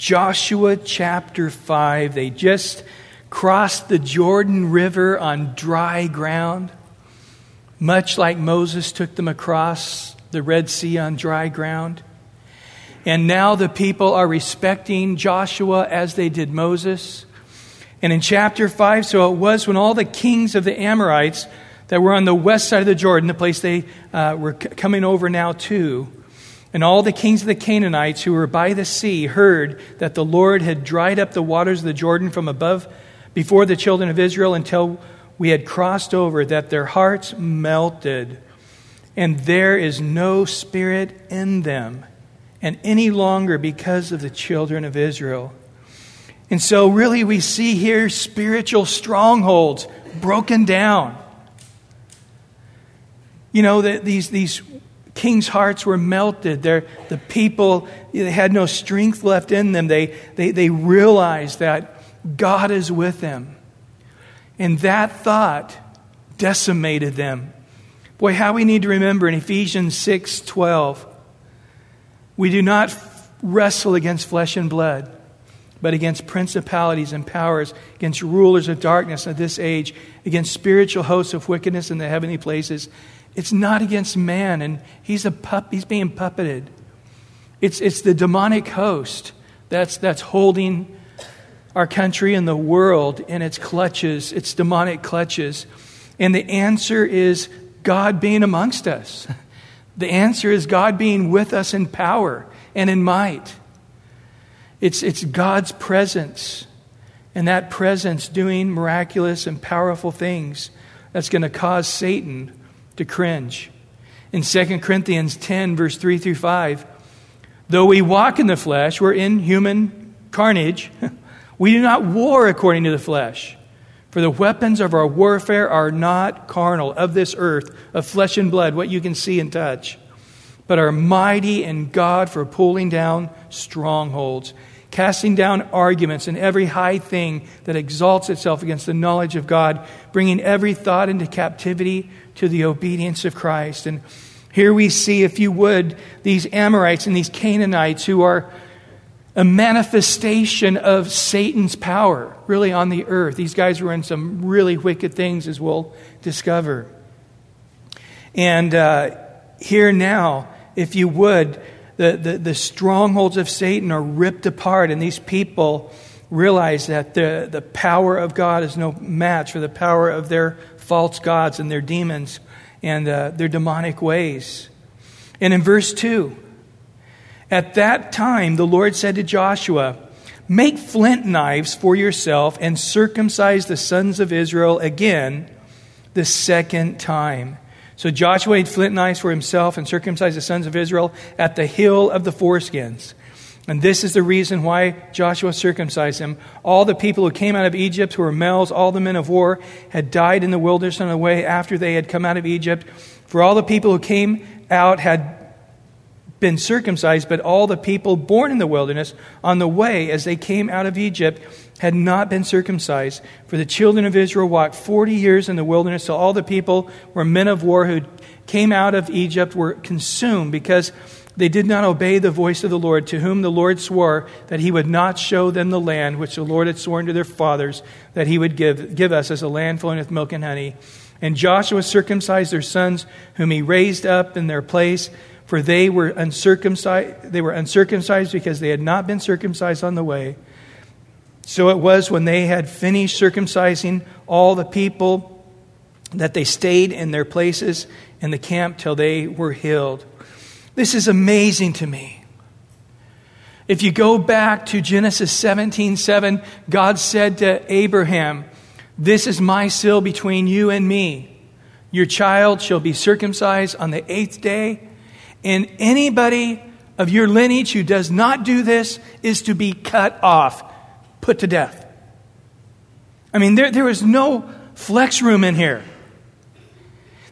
Joshua chapter 5. They just crossed the Jordan River on dry ground, much like Moses took them across the Red Sea on dry ground. And now the people are respecting Joshua as they did Moses. And in chapter 5, so it was when all the kings of the Amorites that were on the west side of the Jordan, the place they uh, were c- coming over now to, and all the kings of the Canaanites who were by the sea heard that the Lord had dried up the waters of the Jordan from above before the children of Israel until we had crossed over, that their hearts melted, and there is no spirit in them, and any longer because of the children of Israel. And so, really, we see here spiritual strongholds broken down. You know, that these, these kings' hearts were melted. The people had no strength left in them. They, they, they realized that God is with them. And that thought decimated them. Boy, how we need to remember in Ephesians 6 12, we do not wrestle against flesh and blood, but against principalities and powers, against rulers of darkness of this age, against spiritual hosts of wickedness in the heavenly places. It's not against man, and he's, a pup, he's being puppeted. It's, it's the demonic host that's, that's holding our country and the world in its clutches, its demonic clutches. And the answer is God being amongst us. The answer is God being with us in power and in might. It's, it's God's presence, and that presence doing miraculous and powerful things that's going to cause Satan to cringe. In 2 Corinthians 10, verse 3 through 5, though we walk in the flesh, we're in human carnage, we do not war according to the flesh. For the weapons of our warfare are not carnal, of this earth, of flesh and blood, what you can see and touch, but are mighty in God for pulling down strongholds, casting down arguments and every high thing that exalts itself against the knowledge of God, bringing every thought into captivity to the obedience of Christ. And here we see, if you would, these Amorites and these Canaanites who are a manifestation of Satan's power, really, on the earth. These guys were in some really wicked things, as we'll discover. And uh, here now, if you would, the, the, the strongholds of Satan are ripped apart, and these people realize that the, the power of God is no match for the power of their false gods and their demons and uh, their demonic ways. And in verse 2, at that time, the Lord said to Joshua, Make flint knives for yourself and circumcise the sons of Israel again the second time. So Joshua made flint knives for himself and circumcised the sons of Israel at the hill of the foreskins. And this is the reason why Joshua circumcised them. All the people who came out of Egypt, who were males, all the men of war, had died in the wilderness on the way after they had come out of Egypt. For all the people who came out had been circumcised, but all the people born in the wilderness on the way as they came out of Egypt had not been circumcised. For the children of Israel walked 40 years in the wilderness, so all the people were men of war who came out of Egypt were consumed because they did not obey the voice of the Lord, to whom the Lord swore that he would not show them the land which the Lord had sworn to their fathers that he would give, give us as a land flowing with milk and honey. And Joshua circumcised their sons, whom he raised up in their place for they were uncircumcised they were uncircumcised because they had not been circumcised on the way so it was when they had finished circumcising all the people that they stayed in their places in the camp till they were healed this is amazing to me if you go back to genesis 17 7 god said to abraham this is my seal between you and me your child shall be circumcised on the eighth day and anybody of your lineage who does not do this is to be cut off, put to death. I mean, there, there was no flex room in here.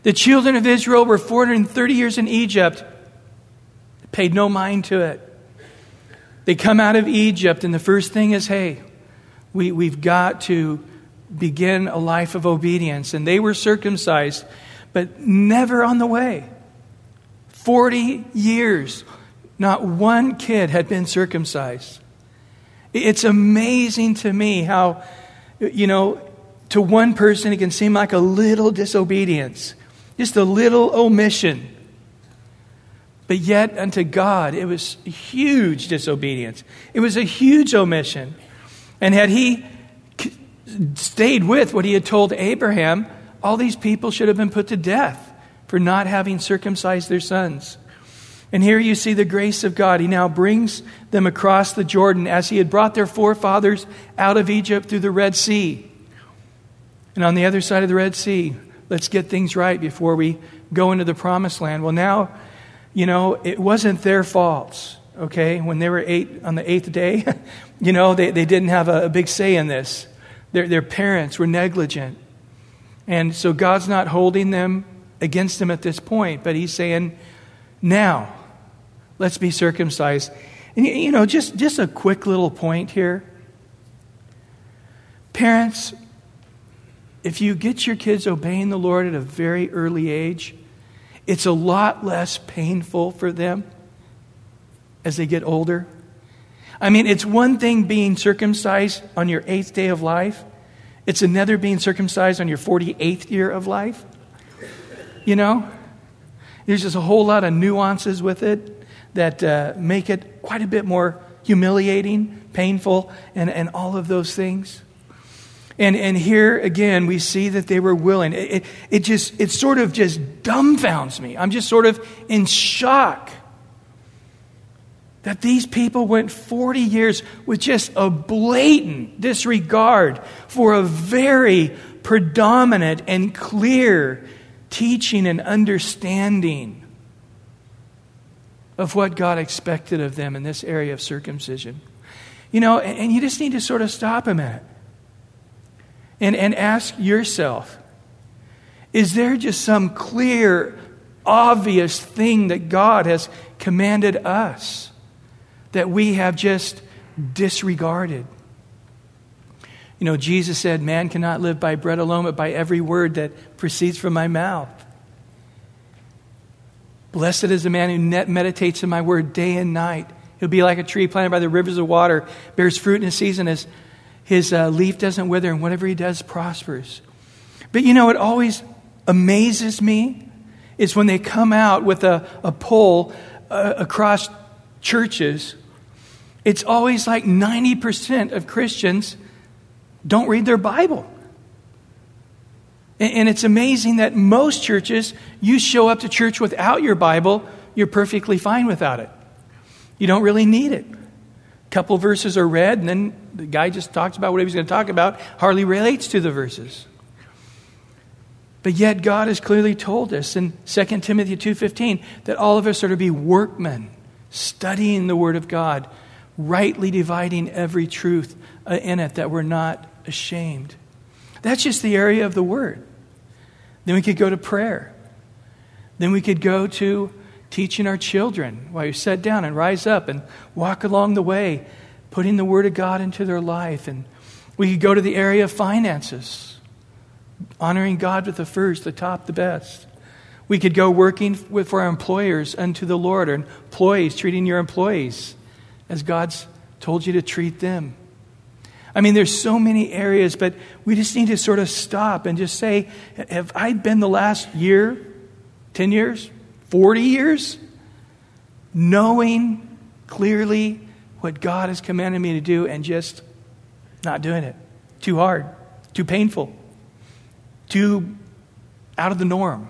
The children of Israel were 430 years in Egypt, paid no mind to it. They come out of Egypt, and the first thing is hey, we, we've got to begin a life of obedience. And they were circumcised, but never on the way. 40 years, not one kid had been circumcised. It's amazing to me how, you know, to one person it can seem like a little disobedience, just a little omission. But yet, unto God, it was huge disobedience. It was a huge omission. And had he stayed with what he had told Abraham, all these people should have been put to death for not having circumcised their sons. And here you see the grace of God. He now brings them across the Jordan as he had brought their forefathers out of Egypt through the Red Sea. And on the other side of the Red Sea, let's get things right before we go into the promised land. Well, now you know, it wasn't their faults, okay? When they were eight on the eighth day, you know, they, they didn't have a, a big say in this. Their, their parents were negligent. And so God's not holding them against them at this point, but He's saying, now, let's be circumcised. And, you know, just, just a quick little point here. Parents, if you get your kids obeying the Lord at a very early age, it's a lot less painful for them as they get older. I mean, it's one thing being circumcised on your eighth day of life, it's another being circumcised on your 48th year of life. You know? There's just a whole lot of nuances with it that uh, make it quite a bit more humiliating, painful, and, and all of those things. And, and here again, we see that they were willing. It, it, it just, it sort of just dumbfounds me. I'm just sort of in shock that these people went 40 years with just a blatant disregard for a very predominant and clear teaching and understanding of what God expected of them in this area of circumcision. You know, and, and you just need to sort of stop a minute and, and ask yourself is there just some clear, obvious thing that God has commanded us that we have just disregarded? You know, Jesus said, Man cannot live by bread alone, but by every word that proceeds from my mouth. Blessed is the man who meditates in my word day and night. He'll be like a tree planted by the rivers of water, bears fruit in its season, as his uh, leaf doesn't wither, and whatever he does prospers. But you know, it always amazes me is when they come out with a, a poll uh, across churches, it's always like 90% of Christians don't read their Bible. And, and it's amazing that most churches, you show up to church without your Bible, you're perfectly fine without it. You don't really need it couple verses are read, and then the guy just talks about what he was going to talk about, hardly relates to the verses. But yet God has clearly told us in 2 Timothy 2:15 that all of us are to be workmen, studying the word of God, rightly dividing every truth uh, in it that we're not ashamed. That's just the area of the word. Then we could go to prayer. Then we could go to teaching our children while you sit down and rise up and walk along the way, putting the Word of God into their life. And we could go to the area of finances, honoring God with the first, the top, the best. We could go working with, for our employers unto the Lord, or employees, treating your employees as God's told you to treat them. I mean, there's so many areas, but we just need to sort of stop and just say, have I been the last year, 10 years, 40 years knowing clearly what God has commanded me to do and just not doing it. Too hard, too painful, too out of the norm.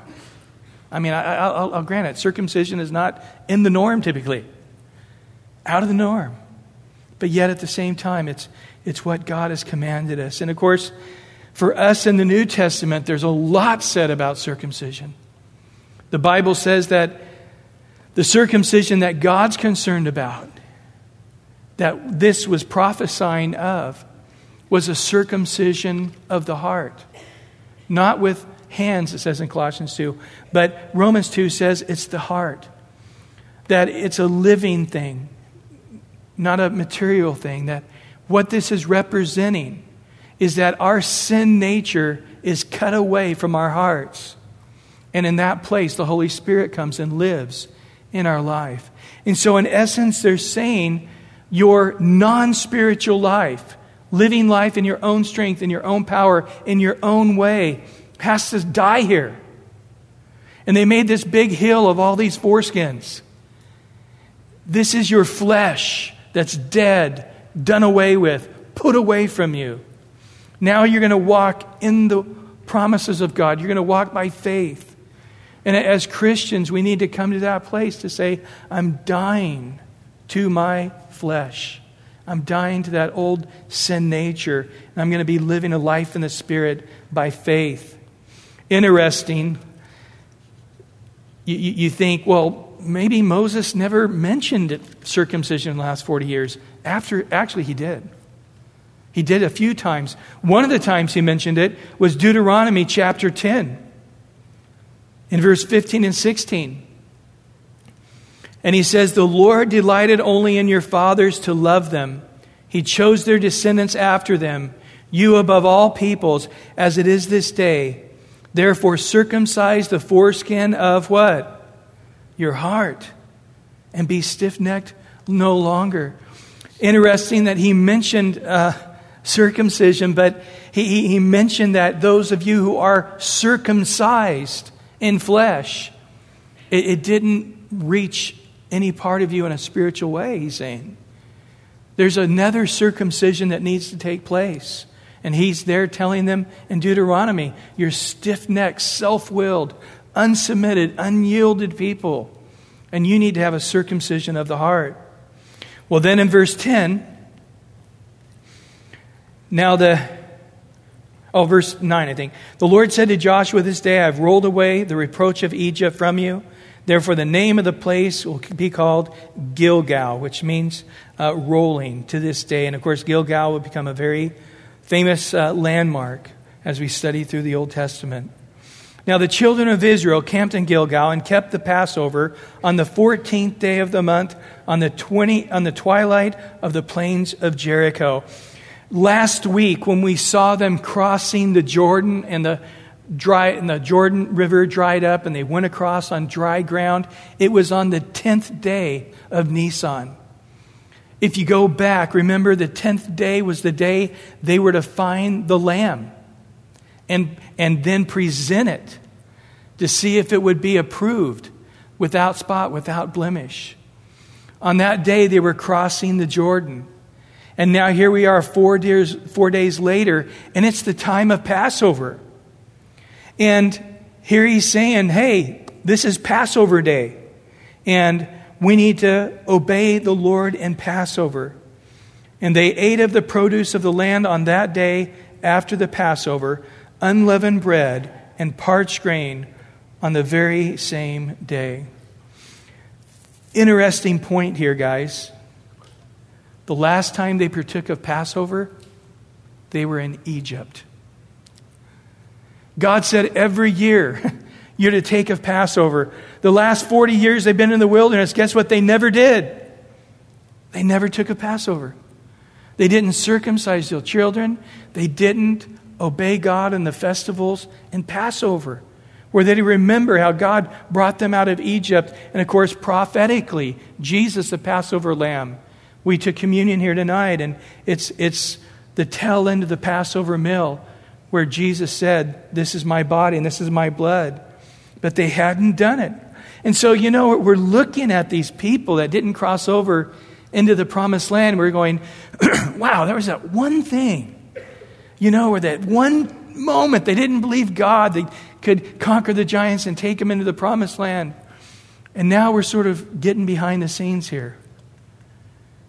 I mean, I, will grant it, circumcision is not in the norm typically, out of the norm. But yet at the same time, it's, it's what God has commanded us. And of course, for us in the New Testament, there's a lot said about circumcision. The Bible says that the circumcision that God's concerned about, that this was prophesying of, was a circumcision of the heart. Not with hands, it says in Colossians 2, but Romans 2 says it's the heart. That it's a living thing, not a material thing. That what this is representing is that our sin nature is cut away from our hearts and in that place, the Holy Spirit comes and lives in our life. And so, in essence, they're saying your non spiritual life, living life in your own strength, in your own power, in your own way, has to die here. And they made this big hill of all these foreskins. This is your flesh that's dead, done away with, put away from you. Now you're going to walk in the promises of God. You're going to walk by faith. And as Christians, we need to come to that place to say, I'm dying to my flesh. I'm dying to that old sin nature, and I'm going to be living a life in the Spirit by faith. Interesting. You, you think, well, maybe Moses never mentioned circumcision in the last 40 years. After, actually, he did. He did a few times. One of the times he mentioned it was Deuteronomy chapter 10, in verse 15 and 16. And he says, The Lord delighted only in your fathers to love them. He chose their descendants after them, you above all peoples, as it is this day. Therefore, circumcise the foreskin of what? Your heart. And be stiff necked no longer. Interesting that he mentioned uh, circumcision, but he, he mentioned that those of you who are circumcised in flesh, it, it didn't reach any part of you in a spiritual way, he's saying. There's another circumcision that needs to take place. And he's there telling them in Deuteronomy, you're stiff necked, self willed, unsubmitted, unyielded people. And you need to have a circumcision of the heart. Well, then in verse 10, now the, oh, verse 9, I think. The Lord said to Joshua this day, I've rolled away the reproach of Egypt from you. Therefore, the name of the place will be called Gilgal, which means uh, rolling to this day. And of course, Gilgal will become a very famous uh, landmark as we study through the Old Testament. Now, the children of Israel camped in Gilgal and kept the Passover on the 14th day of the month on the, 20, on the twilight of the plains of Jericho. Last week, when we saw them crossing the Jordan and the dry and the Jordan River dried up and they went across on dry ground, it was on the 10th day of Nisan. If you go back, remember the 10th day was the day they were to find the lamb and, and then present it to see if it would be approved without spot, without blemish. On that day, they were crossing the Jordan. And now here we are four days, four days later, and it's the time of Passover. And here he's saying, hey, this is Passover day. And we need to obey the Lord in Passover. And they ate of the produce of the land on that day after the Passover, unleavened bread and parched grain on the very same day. Interesting point here, guys. The last time they partook of Passover, they were in Egypt. God said every year you're to take of Passover. The last 40 years they've been in the wilderness, guess what? They never did. They never took a Passover. They didn't circumcise their children. They didn't obey God in the festivals and Passover, where they remember how God brought them out of Egypt. And of course, prophetically, Jesus, the Passover lamb. We took communion here tonight, and it's, it's the tail end of the Passover meal where Jesus said, This is my body and this is my blood. But they hadn't done it. And so, you know, we're looking at these people that didn't cross over into the promised land. We're going, wow, there was that one thing, you know, or that one moment they didn't believe God, they could conquer the giants and take them into the promised land. And now we're sort of getting behind the scenes here.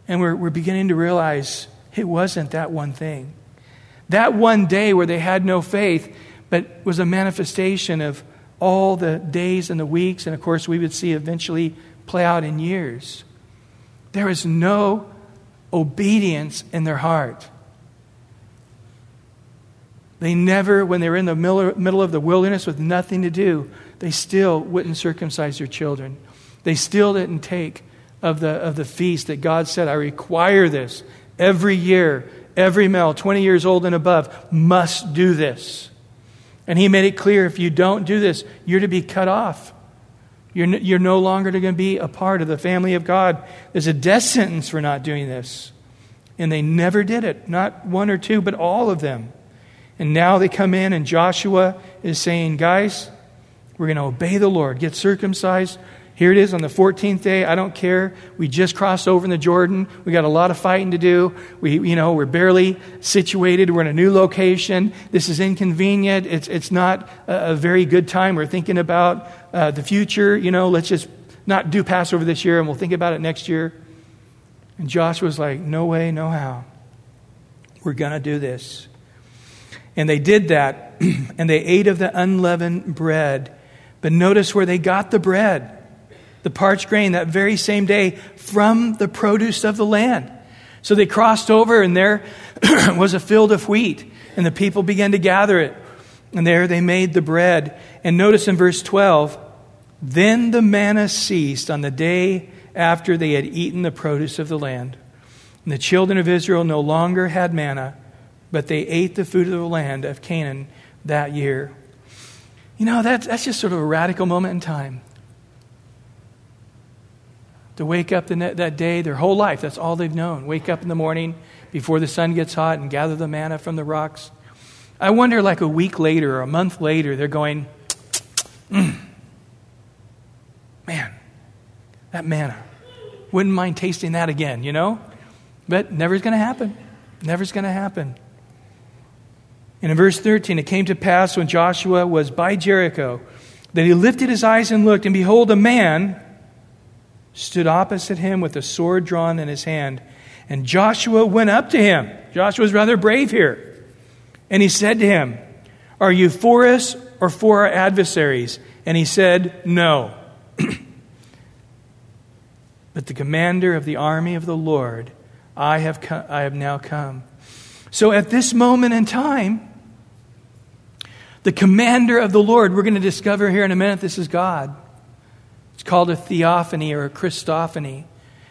And we're, we're beginning to realize it wasn't that one thing. That one day where they had no faith, but was a manifestation of all the days and the weeks, and of course, we would see eventually play out in years. There is no obedience in their heart. They never, when they were in the middle of the wilderness with nothing to do, they still wouldn't circumcise their children. They still didn't take of the, of the feast that God said, I require this every year Every male 20 years old and above must do this. And he made it clear if you don't do this, you're to be cut off You're, you're no longer going to be a part of the family of God. There's a death sentence for not doing this. And they never did it. Not one or two, but all of them. And now they come in, and Joshua is saying, Guys, we're going to obey the Lord, get circumcised. Here it is on the 14th day. I don't care. We just crossed over in the Jordan. We got a lot of fighting to do. We, you know, we're barely situated. We're in a new location. This is inconvenient. It's, it's not a, a very good time. We're thinking about uh, the future. You know, let's just not do Passover this year and we'll think about it next year. And Joshua's like, no way, no how. We're going to do this. And they did that, and they ate of the unleavened bread. But notice where they got the bread the parched grain that very same day from the produce of the land. So they crossed over, and there was a field of wheat, and the people began to gather it. And there they made the bread. And notice in verse 12, then the manna ceased on the day after they had eaten the produce of the land. And the children of Israel no longer had manna, but they ate the food of the land of Canaan that year. You know, that's, that's just sort of a radical moment in time to wake up ne- that day, their whole life, that's all they've known. Wake up in the morning before the sun gets hot and gather the manna from the rocks. I wonder, like a week later or a month later, they're going, mm, man, that manna. Wouldn't mind tasting that again, you know? But never's going to happen. Never's going to happen. And in verse 13, it came to pass when Joshua was by Jericho that he lifted his eyes and looked, and behold, a man stood opposite him with a sword drawn in his hand. And Joshua went up to him. Joshua's rather brave here. And he said to him, Are you for us or for our adversaries? And he said, No. but the commander of the army of the Lord, I have, come, I have now come. So at this moment in time, the commander of the Lord, we're going to discover here in a minute this is God called a theophany or a Christophany.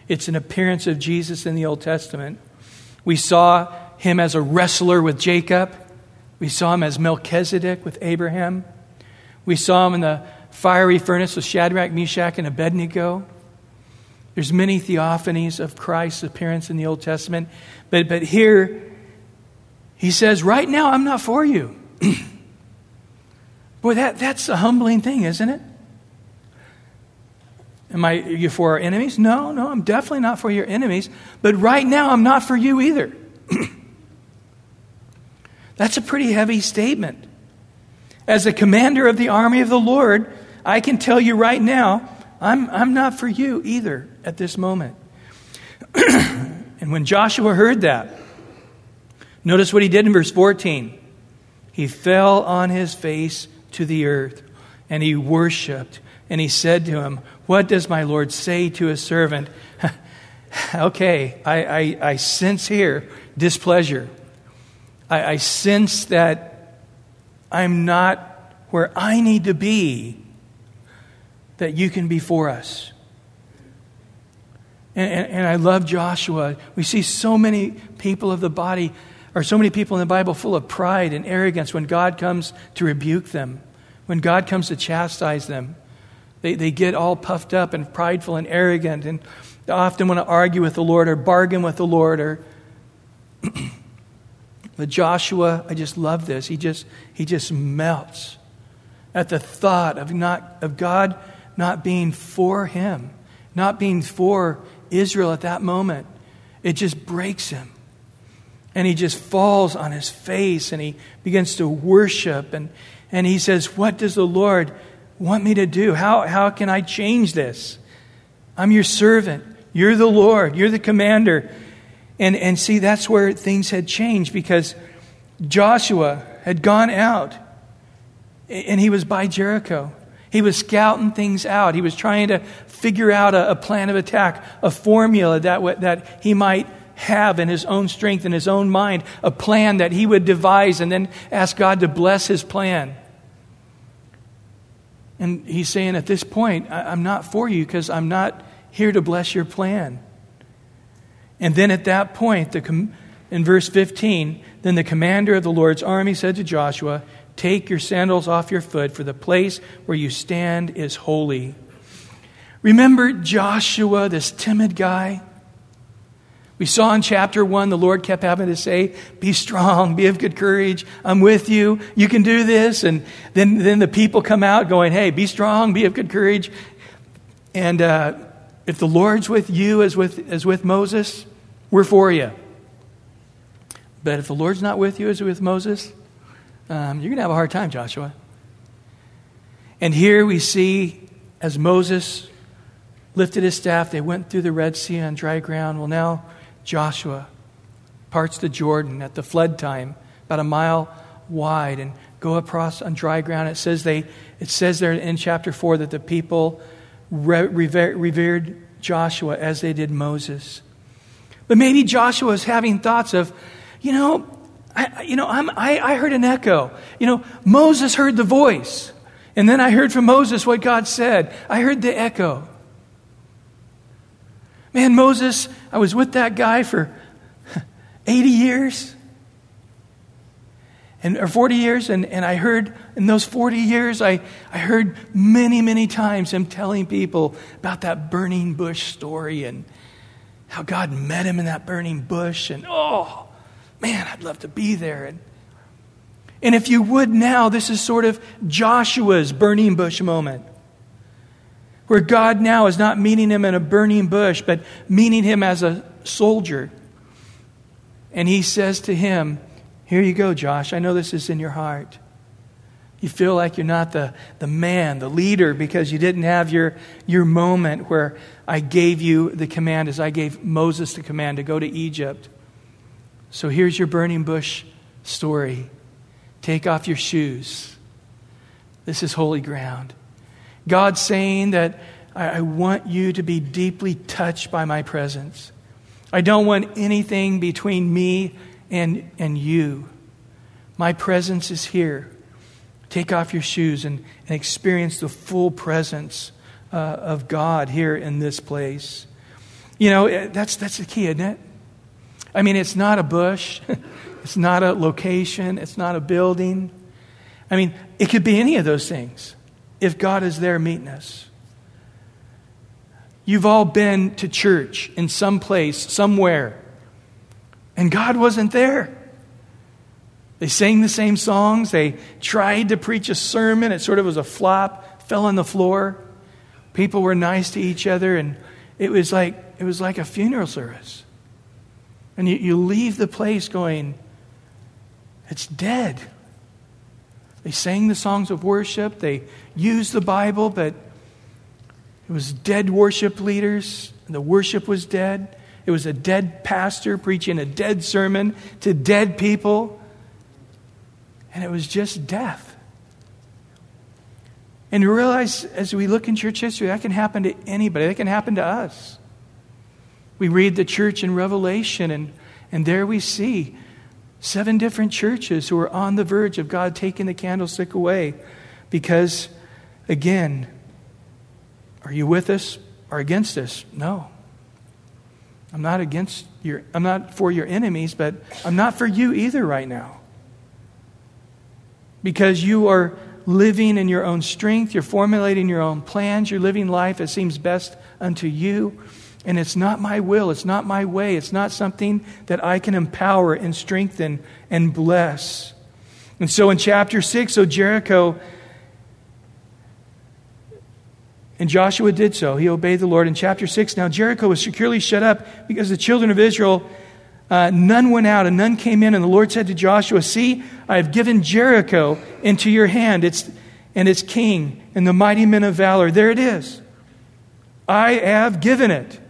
It's an appearance of Jesus in the Old Testament. We saw him as a wrestler with Jacob. We saw him as Melchizedek with Abraham. We saw him in the fiery furnace with Shadrach, Meshach, and Abednego. There's many theophanies of Christ's appearance in the Old Testament. But, but here, he says, Right now, I'm not for you. Boy, that, that's a humbling thing, isn't it? Am I you for our enemies? No, no, I'm definitely not for your enemies. But right now, I'm not for you either. That's a pretty heavy statement. As a commander of the army of the Lord, I can tell you right now, I'm, I'm not for you either at this moment. and when Joshua heard that, notice what he did in verse 14. He fell on his face to the earth and he worshiped. And he said to him, what does my Lord say to his servant? okay, I, I, I, sense here displeasure. I, I sense that I'm not where I need to be, that you can be for us. And, and, and, I love Joshua. We see so many people of the body, or so many people in the Bible full of pride and arrogance when God comes to rebuke them, when God comes to chastise them. They, they get all puffed up and prideful and arrogant and they often want to argue with the Lord or bargain with the Lord or but Joshua, I just love this. He just he just melts at the thought of not of God not being for him, not being for Israel at that moment. It just breaks him. And he just falls on his face and he begins to worship and, and he says, What does the Lord want me to do? How, how can I change this? I'm your servant. You're the Lord. You're the commander. And, and see, that's where things had changed because Joshua had gone out and he was by Jericho. He was scouting things out. He was trying to figure out a, a plan of attack, a formula that, that he might have in his own strength, in his own mind, a plan that he would devise and then ask God to bless his plan. And he's saying, at this point, I'm not for you because I'm not here to bless your plan. And then at that point, the, in verse 15, then the commander of the Lord's army said to Joshua, Take your sandals off your foot, for the place where you stand is holy. Remember Joshua, this timid guy? We saw in chapter one, the Lord kept having to say, Be strong, be of good courage, I'm with you, you can do this. And then, then the people come out going, Hey, be strong, be of good courage. And uh, if the Lord's with you as with, as with Moses, we're for you. But if the Lord's not with you as with Moses, um, you're going to have a hard time, Joshua. And here we see as Moses lifted his staff, they went through the Red Sea on dry ground. Well, now Joshua parts the Jordan at the flood time, about a mile wide, and go across on dry ground. It says they, it says there in chapter four that the people revered Joshua as they did Moses. But maybe Joshua is having thoughts of, you know, I, you know, I, I heard an echo. You know, Moses heard the voice. And then I heard from Moses what God said. I heard the echo. Man, Moses, I was with that guy for 80 years. And or 40 years and, and i heard in those 40 years I, I heard many many times him telling people about that burning bush story and how god met him in that burning bush and oh man i'd love to be there. And, and if you would now this is sort of joshua's burning bush moment where God now is not meeting him in a burning bush, but meeting him as a soldier. And he says to him, Here you go, Josh. I know this is in your heart. You feel like you're not the, the man, the leader, because you didn't have your, your moment where I gave you the command as I gave Moses the command to go to Egypt. So here's your burning bush story. Take off your shoes. This is holy ground. God saying that I, I want you to be deeply touched by my presence. I don't want anything between me and, and you. My presence is here. Take off your shoes and, and experience the full presence uh, of God here in this place. You know, eh, that's, that's the key, isn't it? I mean, it's not a bush, it's not a location, it's not a building. I mean, it could be any of those things if God is there meeting us. You've all been to church in some place, somewhere, and God wasn't there. They sang the same songs. They tried to preach a sermon. It sort of was a flop, fell on the floor. People were nice to each other, and it was like, it was like a funeral service. And you, you leave the place going, it's dead. They sang the songs of worship, they used the Bible, but it was dead worship leaders, and the worship was dead. It was a dead pastor preaching a dead sermon to dead people, and it was just death. And you realize as we look in church history, that can happen to anybody, that can happen to us. We read the church in Revelation, and, and there we see Seven different churches who are on the verge of God taking the candlestick away because, again, are you with us or against us? No. I'm not against your I'm not for your enemies, but I'm not for you either right now. Because you are living in your own strength, you're formulating your own plans, you're living life as seems best unto you. And it's not my will, it's not my way, it's not something that I can empower and strengthen and bless. And so in chapter 6, so Jericho, and Joshua did so. He obeyed the Lord. In chapter 6, now Jericho was securely shut up because the children of Israel, uh, none went out and none came in. And the Lord said to Joshua, See, I have given Jericho into your hand, its, and its king, and the mighty men of valor. There it is. I have given it.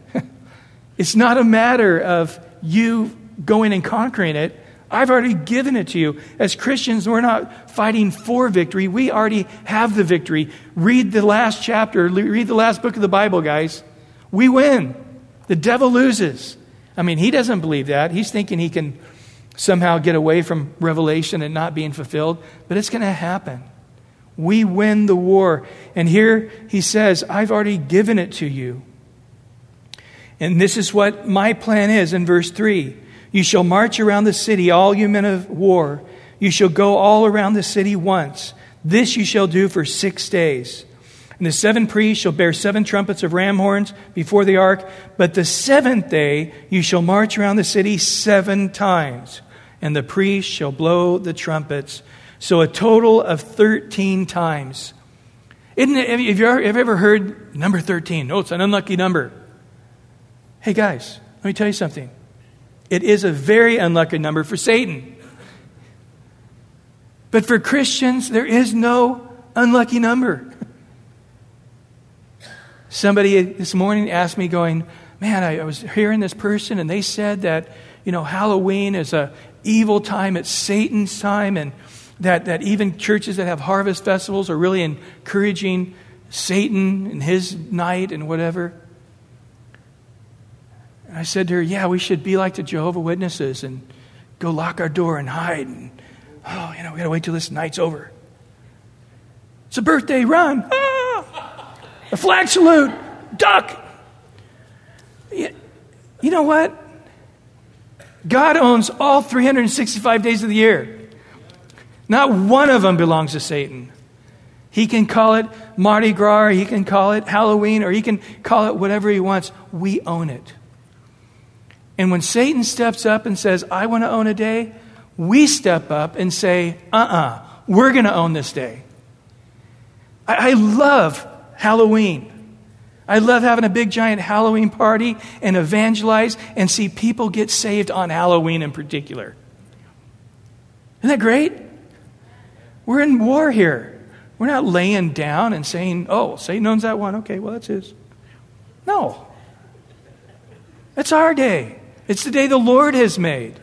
It's not a matter of you going and conquering it. I've already given it to you. As Christians, we're not fighting for victory. We already have the victory. Read the last chapter, read the last book of the Bible, guys. We win. The devil loses. I mean, he doesn't believe that. He's thinking he can somehow get away from revelation and not being fulfilled, but it's going to happen. We win the war. And here he says, I've already given it to you. And this is what my plan is in verse 3. You shall march around the city, all you men of war. You shall go all around the city once. This you shall do for six days. And the seven priests shall bear seven trumpets of ram horns before the ark. But the seventh day you shall march around the city seven times, and the priests shall blow the trumpets. So a total of 13 times. Isn't it, have, you ever, have you ever heard number 13? Oh, it's an unlucky number. Hey, guys, let me tell you something. It is a very unlucky number for Satan. But for Christians, there is no unlucky number. Somebody this morning asked me, going, Man, I, I was hearing this person, and they said that, you know, Halloween is a evil time, it's Satan's time, and that, that even churches that have harvest festivals are really encouraging Satan and his night and whatever. I said to her, Yeah, we should be like the Jehovah Witnesses and go lock our door and hide. And, oh, you know, we got to wait till this night's over. It's a birthday run. Ah! A flag salute. Duck. You, you know what? God owns all 365 days of the year. Not one of them belongs to Satan. He can call it Mardi Gras, he can call it Halloween, or he can call it whatever he wants. We own it. And when Satan steps up and says, I want to own a day, we step up and say, uh uh-uh, uh, we are going to own this day. I, I love Halloween. I love having a big giant Halloween party and evangelize and see people get saved on Halloween in particular. Isn't that great? We're in war here. We're not laying down and saying, oh, Satan owns that one. Okay, well, that's his. No. It's our day. It's the day the Lord has made.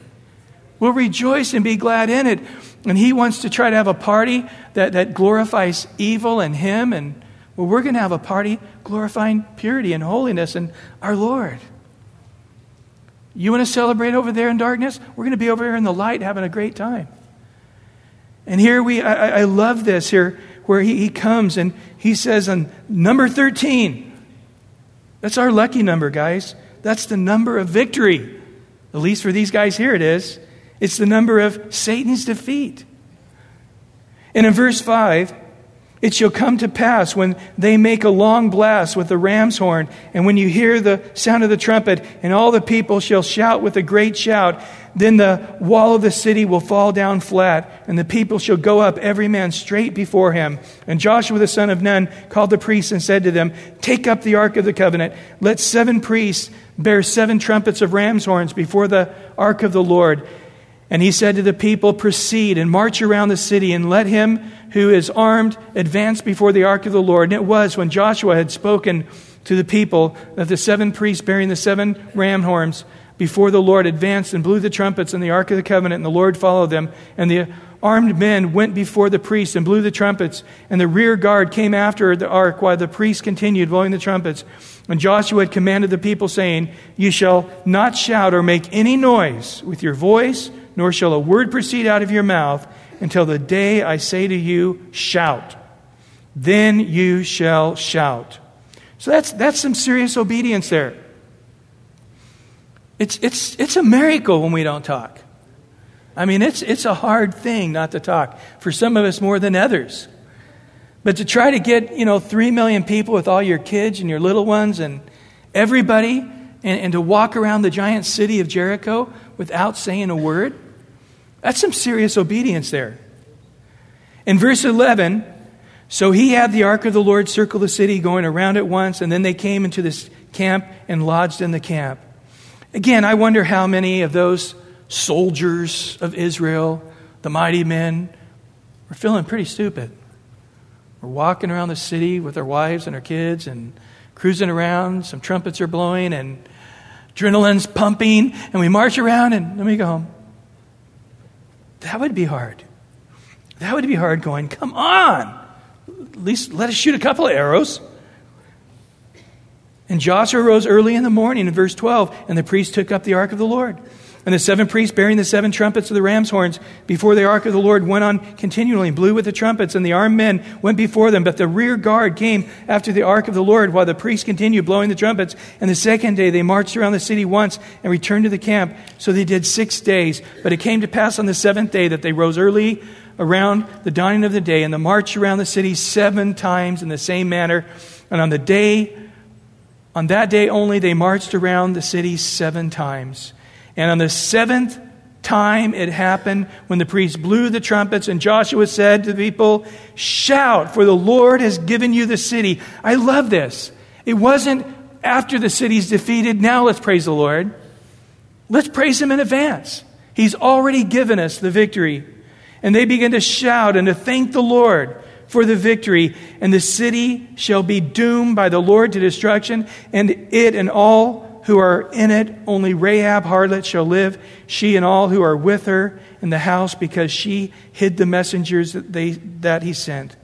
We'll rejoice and be glad in it. And He wants to try to have a party that, that glorifies evil and Him. And well, we're going to have a party glorifying purity and holiness and our Lord. You want to celebrate over there in darkness? We're going to be over here in the light having a great time. And here we, I, I love this here, where he, he comes and he says on number 13, that's our lucky number, guys. That's the number of victory. At least for these guys here, it is. It's the number of Satan's defeat. And in verse 5, it shall come to pass when they make a long blast with the ram's horn, and when you hear the sound of the trumpet, and all the people shall shout with a great shout, then the wall of the city will fall down flat, and the people shall go up, every man straight before him. And Joshua the son of Nun called the priests and said to them, Take up the ark of the covenant. Let seven priests bear seven trumpets of ram's horns before the ark of the Lord. And he said to the people, Proceed and march around the city, and let him who is armed advance before the ark of the Lord. And it was when Joshua had spoken to the people that the seven priests bearing the seven ram horns before the Lord advanced and blew the trumpets in the ark of the covenant, and the Lord followed them. And the armed men went before the priests and blew the trumpets, and the rear guard came after the ark while the priests continued blowing the trumpets. And Joshua had commanded the people, saying, You shall not shout or make any noise with your voice, nor shall a word proceed out of your mouth until the day I say to you, Shout. Then you shall shout. So that's, that's some serious obedience there. It's, it's, it's a miracle when we don't talk. I mean, it's, it's a hard thing not to talk, for some of us more than others. But to try to get, you know, three million people with all your kids and your little ones and everybody, and, and to walk around the giant city of Jericho without saying a word, that's some serious obedience there. In verse 11, so he had the ark of the Lord circle the city, going around it once, and then they came into this camp and lodged in the camp. Again, I wonder how many of those soldiers of Israel, the mighty men, were feeling pretty stupid. We're walking around the city with our wives and our kids and cruising around. Some trumpets are blowing and adrenaline's pumping, and we march around and let me go home. That would be hard. That would be hard going, come on. At least let us shoot a couple of arrows. And Joshua rose early in the morning in verse 12, and the priest took up the ark of the Lord. And the seven priests bearing the seven trumpets of the ram's horns before the ark of the Lord went on continually and blew with the trumpets, and the armed men went before them. But the rear guard came after the ark of the Lord while the priests continued blowing the trumpets. And the second day they marched around the city once and returned to the camp. So they did six days. But it came to pass on the seventh day that they rose early around the dawning of the day and the march around the city seven times in the same manner. And on the day, on that day only, they marched around the city seven times. And on the seventh time it happened when the priests blew the trumpets, and Joshua said to the people, Shout, for the Lord has given you the city. I love this. It wasn't after the city's defeated, now let's praise the Lord. Let's praise Him in advance. He's already given us the victory. And they began to shout and to thank the Lord for the victory. And the city shall be doomed by the Lord to destruction, and it and all who are in it, only Rahab harlot shall live, she and all who are with her in the house, because she hid the messengers that, they, that he sent.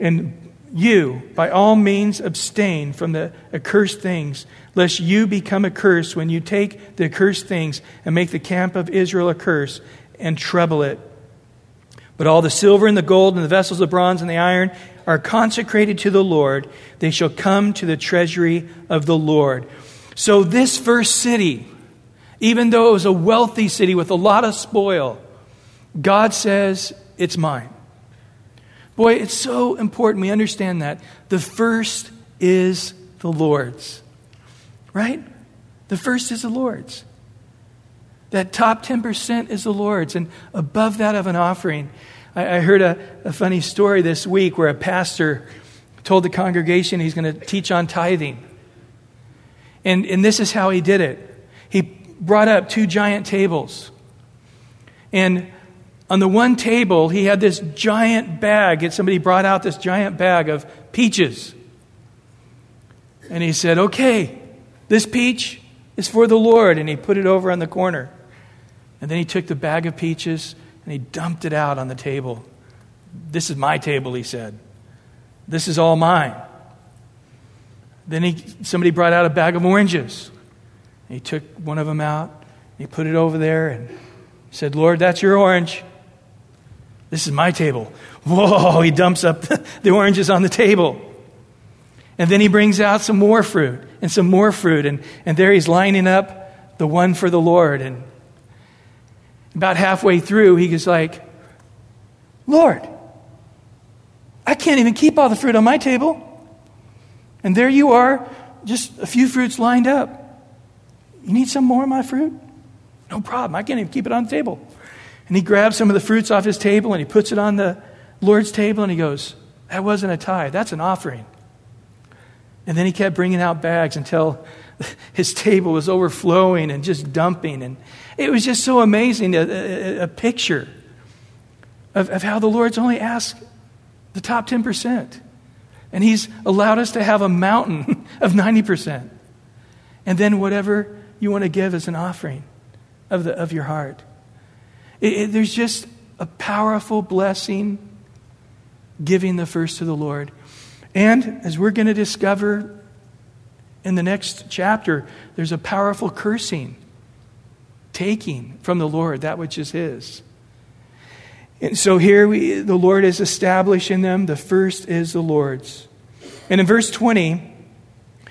And you, by all means, abstain from the accursed things, lest you become accursed when you take the accursed things and make the camp of Israel a curse and trouble it. But all the silver and the gold and the vessels of bronze and the iron are consecrated to the Lord. They shall come to the treasury of the Lord. So, this first city, even though it was a wealthy city with a lot of spoil, God says, It's mine. Boy, it's so important we understand that. The first is the Lord's, right? The first is the Lord's. That top 10% is the Lord's, and above that of an offering. I, I heard a, a funny story this week where a pastor told the congregation he's going to teach on tithing. And, and this is how he did it. He brought up two giant tables. And on the one table, he had this giant bag. Somebody brought out this giant bag of peaches. And he said, Okay, this peach is for the Lord. And he put it over on the corner. And then he took the bag of peaches and he dumped it out on the table. This is my table, he said. This is all mine. Then he, somebody brought out a bag of oranges. He took one of them out, he put it over there, and said, Lord, that's your orange. This is my table. Whoa, he dumps up the oranges on the table. And then he brings out some more fruit and some more fruit, and, and there he's lining up the one for the Lord. And about halfway through, he was like, Lord, I can't even keep all the fruit on my table. And there you are, just a few fruits lined up. You need some more of my fruit? No problem. I can't even keep it on the table. And he grabs some of the fruits off his table and he puts it on the Lord's table and he goes, That wasn't a tithe, that's an offering. And then he kept bringing out bags until his table was overflowing and just dumping. And it was just so amazing a, a, a picture of, of how the Lord's only asked the top 10%. And He's allowed us to have a mountain of 90%. And then whatever you want to give as an offering of, the, of your heart. It, it, there's just a powerful blessing giving the first to the Lord. And as we're going to discover in the next chapter, there's a powerful cursing, taking from the Lord that which is His. And so here we, the Lord is established in them. The first is the Lord's. And in verse 20,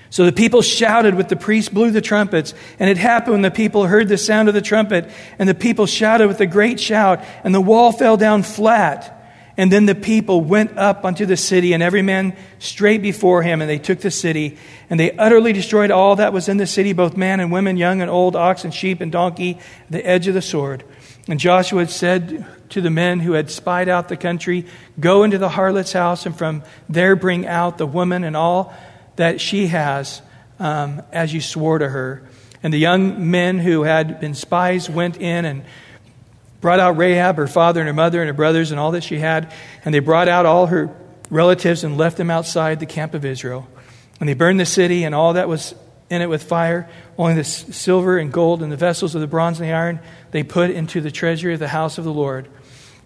so the people shouted with the priests blew the trumpets. And it happened when the people heard the sound of the trumpet, and the people shouted with a great shout, and the wall fell down flat. And then the people went up unto the city, and every man straight before him, and they took the city. And they utterly destroyed all that was in the city, both man and women, young and old, ox and sheep and donkey, the edge of the sword. And Joshua said to the men who had spied out the country, Go into the harlot's house, and from there bring out the woman and all that she has, um, as you swore to her. And the young men who had been spies went in and brought out Rahab, her father and her mother and her brothers, and all that she had. And they brought out all her relatives and left them outside the camp of Israel. And they burned the city and all that was in it with fire. Only the silver and gold and the vessels of the bronze and the iron they put into the treasury of the house of the Lord.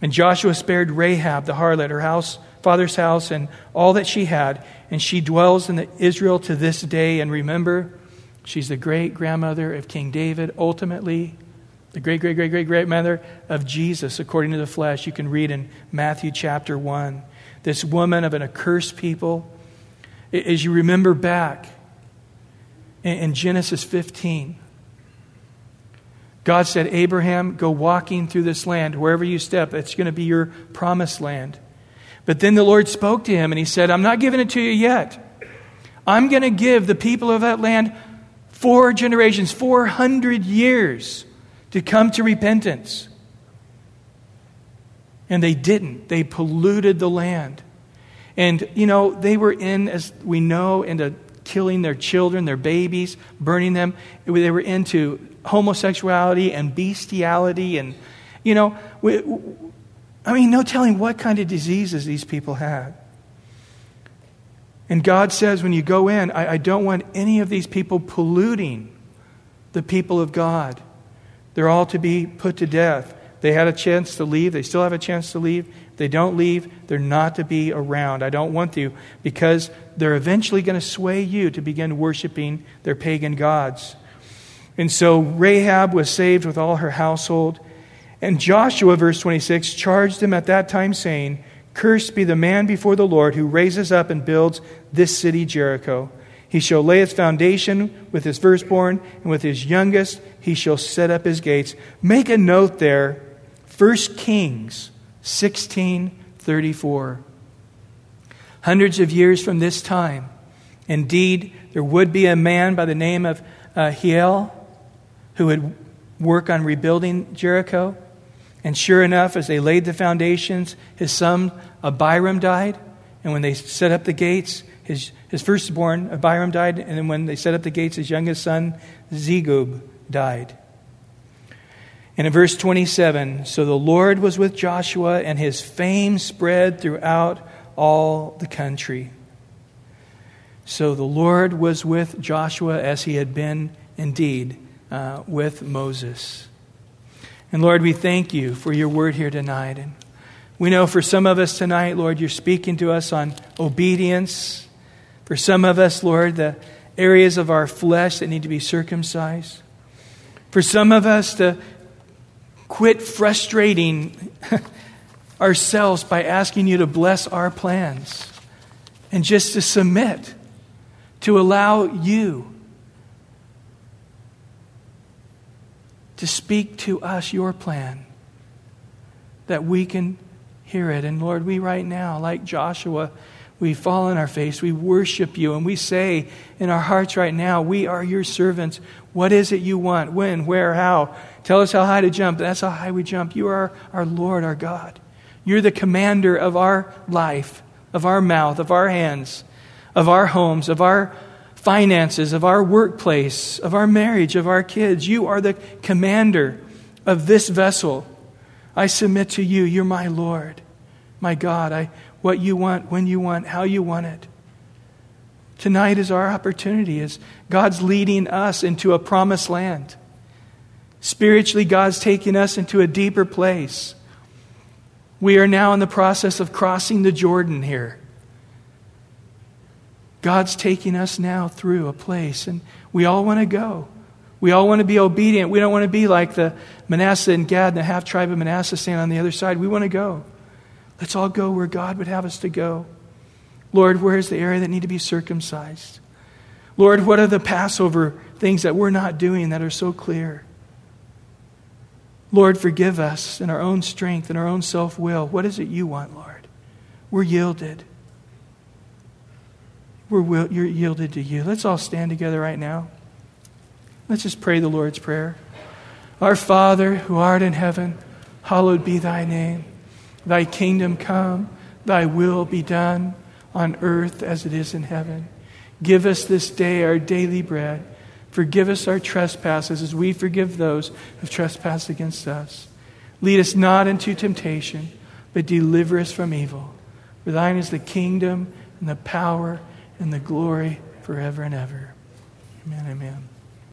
And Joshua spared Rahab the harlot, her house, father's house, and all that she had. And she dwells in Israel to this day. And remember, she's the great grandmother of King David, ultimately the great, great, great, great, great mother of Jesus, according to the flesh. You can read in Matthew chapter 1. This woman of an accursed people. As you remember back in Genesis 15, God said, Abraham, go walking through this land. Wherever you step, it's going to be your promised land. But then the Lord spoke to him and he said, I'm not giving it to you yet. I'm going to give the people of that land four generations, 400 years to come to repentance. And they didn't. They polluted the land. And, you know, they were in, as we know, into killing their children, their babies, burning them. They were into homosexuality and bestiality. And, you know, we, I mean, no telling what kind of diseases these people had. And God says, when you go in, I, I don't want any of these people polluting the people of God. They're all to be put to death. They had a chance to leave. They still have a chance to leave. If they don't leave, they're not to be around. I don't want to because they're eventually going to sway you to begin worshiping their pagan gods. And so Rahab was saved with all her household. And Joshua, verse 26, charged them at that time, saying, Cursed be the man before the Lord who raises up and builds this city, Jericho. He shall lay its foundation with his firstborn, and with his youngest he shall set up his gates. Make a note there, 1 Kings 16 34. Hundreds of years from this time, indeed, there would be a man by the name of uh, Hiel who would work on rebuilding Jericho. And sure enough, as they laid the foundations, his son Abiram died. And when they set up the gates, his, his firstborn, Abiram, died. And then when they set up the gates, his youngest son, Segub, died. And in verse 27, so the Lord was with Joshua, and his fame spread throughout all the country. So the Lord was with Joshua as he had been indeed uh, with Moses. And Lord, we thank you for your word here tonight. And we know for some of us tonight, Lord, you're speaking to us on obedience. For some of us, Lord, the areas of our flesh that need to be circumcised. For some of us to quit frustrating ourselves by asking you to bless our plans and just to submit, to allow you to speak to us your plan that we can hear it. And Lord, we right now, like Joshua, we fall on our face, we worship you, and we say in our hearts right now, We are your servants. What is it you want? When? Where? How? Tell us how high to jump. That's how high we jump. You are our Lord, our God. You're the commander of our life, of our mouth, of our hands, of our homes, of our finances, of our workplace, of our marriage, of our kids. You are the commander of this vessel. I submit to you. You're my Lord, my God. I, what you want, when you want, how you want it. Tonight is our opportunity as God's leading us into a promised land. Spiritually, God's taking us into a deeper place. We are now in the process of crossing the Jordan here. God's taking us now through a place, and we all want to go. We all want to be obedient. We don't want to be like the Manasseh and Gad and the half tribe of Manasseh stand on the other side. We want to go. Let's all go where God would have us to go. Lord, where's the area that need to be circumcised? Lord, what are the Passover things that we're not doing that are so clear? Lord, forgive us in our own strength and our own self will. What is it you want, Lord? We're yielded. We're will, you're yielded to you. Let's all stand together right now. Let's just pray the Lord's Prayer. Our Father, who art in heaven, hallowed be thy name. Thy kingdom come, thy will be done on earth as it is in heaven. Give us this day our daily bread. Forgive us our trespasses as we forgive those who trespass against us. Lead us not into temptation, but deliver us from evil. For thine is the kingdom and the power and the glory forever and ever. Amen, amen.